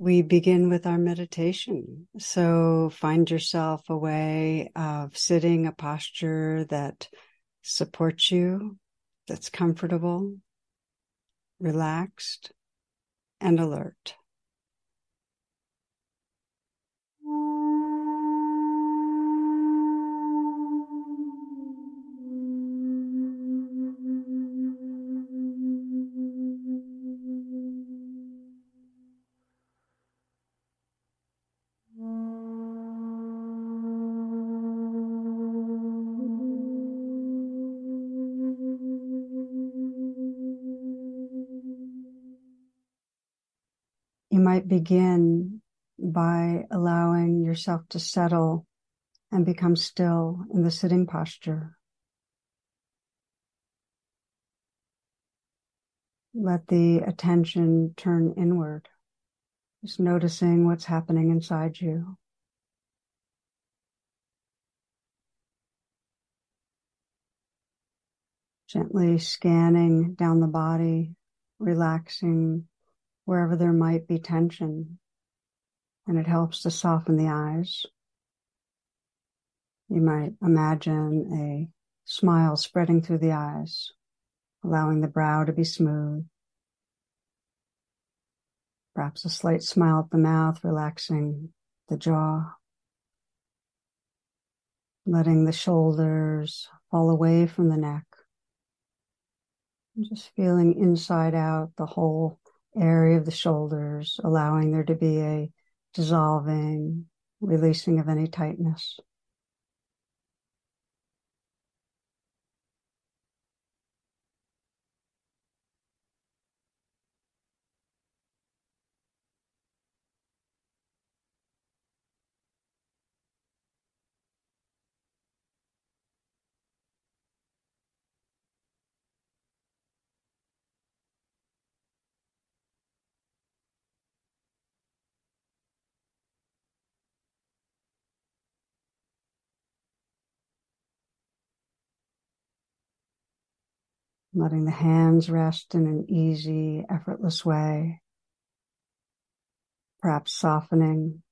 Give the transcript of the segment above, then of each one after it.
we begin with our meditation. So find yourself a way of sitting, a posture that supports you, that's comfortable, relaxed, and alert. You might begin by allowing yourself to settle and become still in the sitting posture. Let the attention turn inward, just noticing what's happening inside you. Gently scanning down the body, relaxing wherever there might be tension, and it helps to soften the eyes. You might imagine a smile spreading through the eyes, allowing the brow to be smooth. Perhaps a slight smile at the mouth, relaxing the jaw. Letting the shoulders fall away from the neck. Just feeling inside out the whole area of the shoulders, allowing there to be a dissolving, releasing of any tightness. Letting the hands rest in an easy, effortless way, perhaps softening,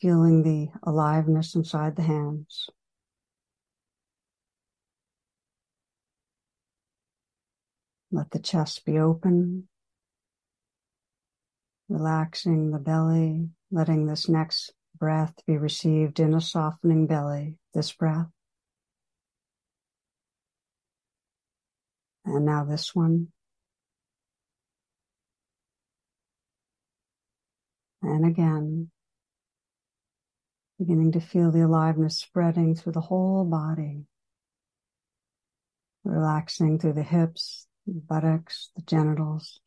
feeling the aliveness inside the hands. Let the chest be open, relaxing the belly, letting this next breath be received in a softening belly, this breath. And now this one. And again, beginning to feel the aliveness spreading through the whole body, relaxing through the hips, the buttocks, the genitals.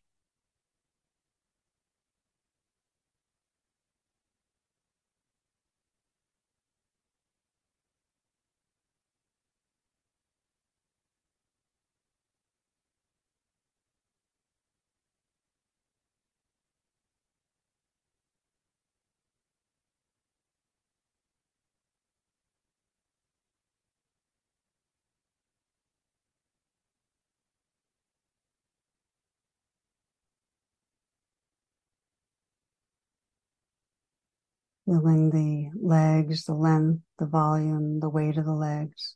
Feeling the legs, the length, the volume, the weight of the legs.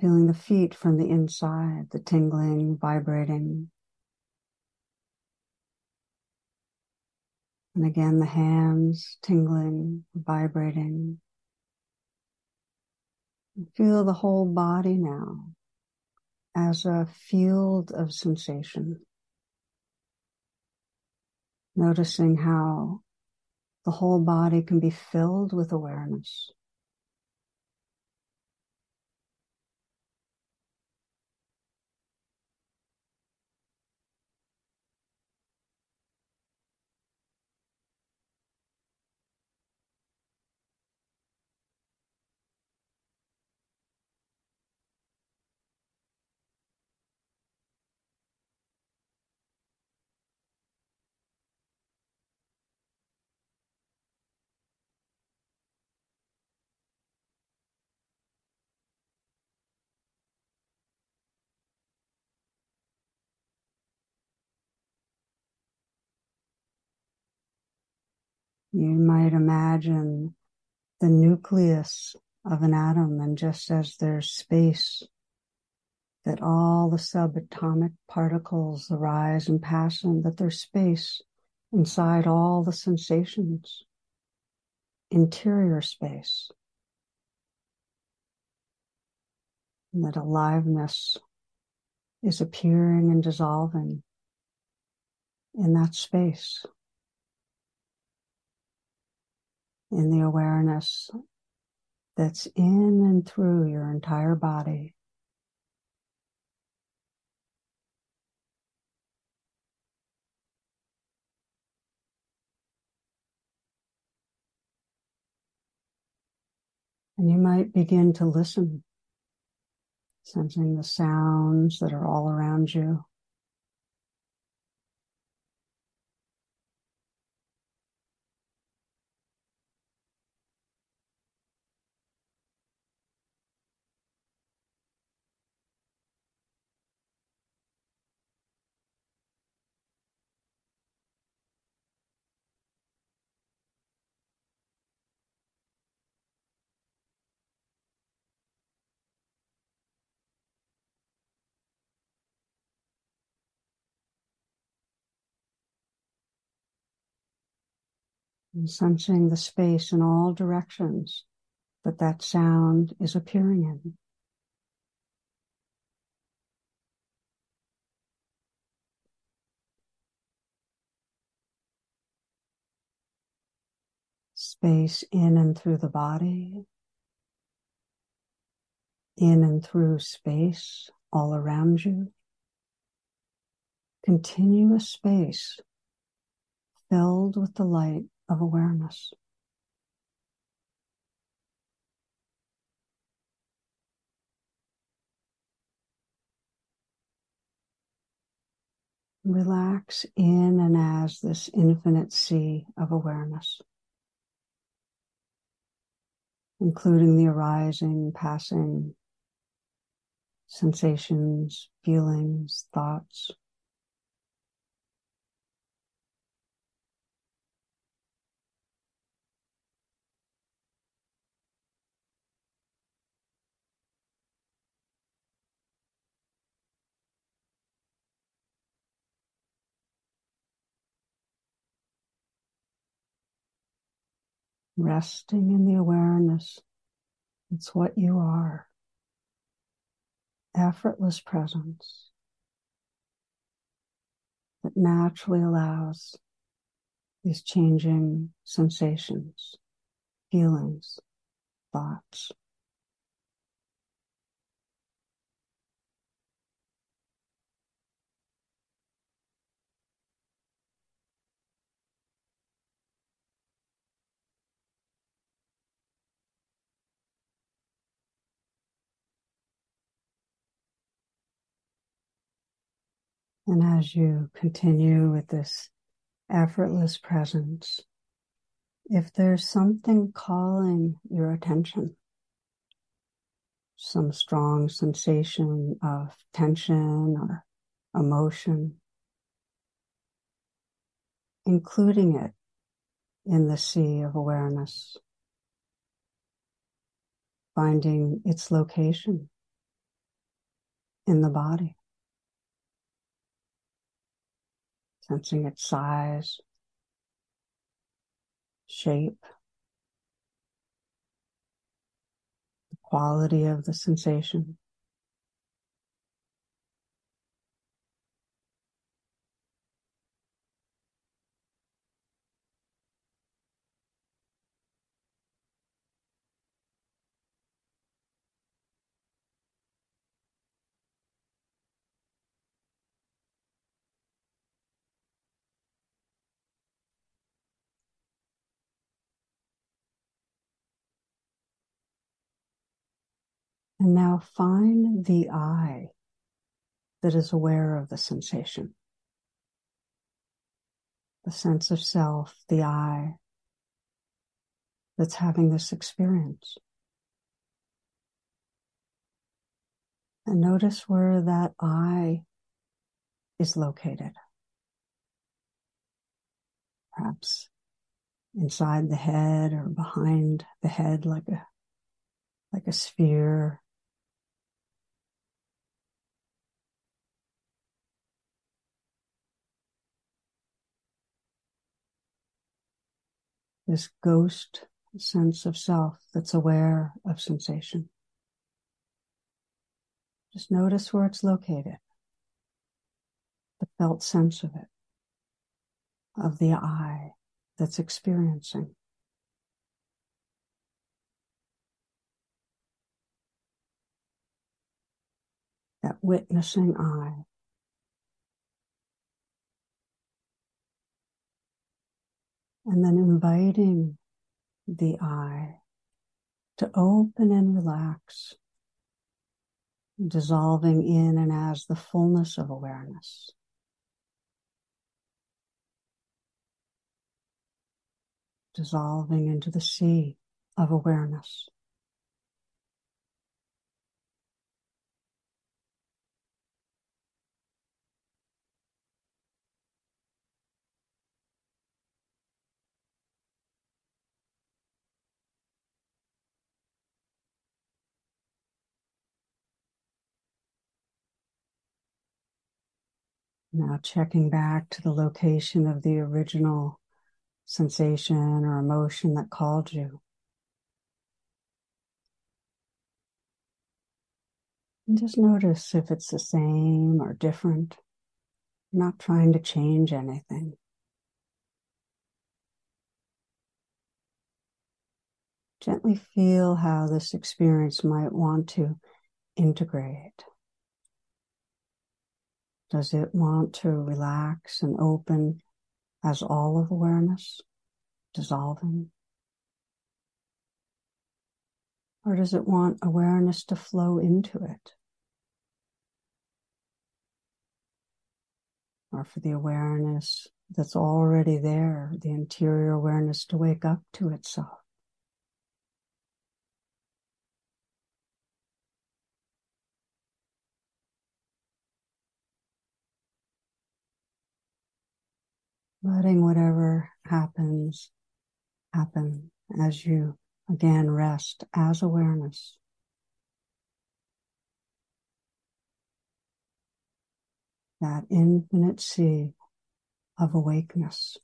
Feeling the feet from the inside, the tingling, vibrating. And again, the hands tingling, vibrating. Feel the whole body now as a field of sensation noticing how the whole body can be filled with awareness. You might imagine the nucleus of an atom, and just as there's space, that all the subatomic particles arise and pass, and that there's space inside all the sensations, interior space. And that aliveness is appearing and dissolving in that space. In the awareness that's in and through your entire body. And you might begin to listen, sensing the sounds that are all around you. Sensing the space in all directions that that sound is appearing in. Space in and through the body, in and through space all around you. Continuous space filled with the light of awareness. Relax in and as this infinite sea of awareness, including the arising, passing sensations, feelings, thoughts. Resting in the awareness. It's what you are. Effortless presence that naturally allows these changing sensations, feelings, thoughts. And as you continue with this effortless presence, if there's something calling your attention, some strong sensation of tension or emotion, including it in the sea of awareness, finding its location in the body. Sensing its size, shape, the quality of the sensation. And now find the I that is aware of the sensation. The sense of self, the I that's having this experience. And notice where that I is located. Perhaps inside the head or behind the head like a like a sphere. This ghost sense of self that's aware of sensation. Just notice where it's located, the felt sense of it, of the I that's experiencing. That witnessing I. And then inviting the I to open and relax, dissolving in and as the fullness of awareness. Dissolving into the sea of awareness. Now checking back to the location of the original sensation or emotion that called you. And just notice if it's the same or different. not trying to change anything. Gently feel how this experience might want to integrate. Does it want to relax and open as all of awareness, dissolving? Or does it want awareness to flow into it? Or for the awareness that's already there, the interior awareness to wake up to itself? Letting whatever happens happen as you again rest as awareness. That infinite sea of awakeness.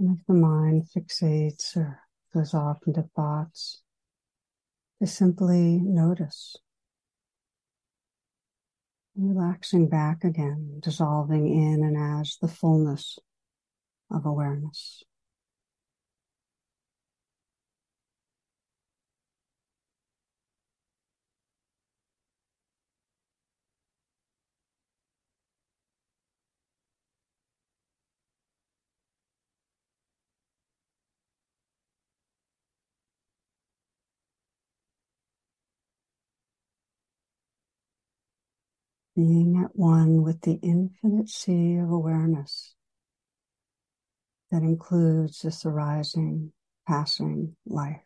And if the mind fixates or goes off into thoughts, to simply notice. Relaxing back again, dissolving in and as the fullness of awareness. Being at one with the infinite sea of awareness that includes this arising, passing life.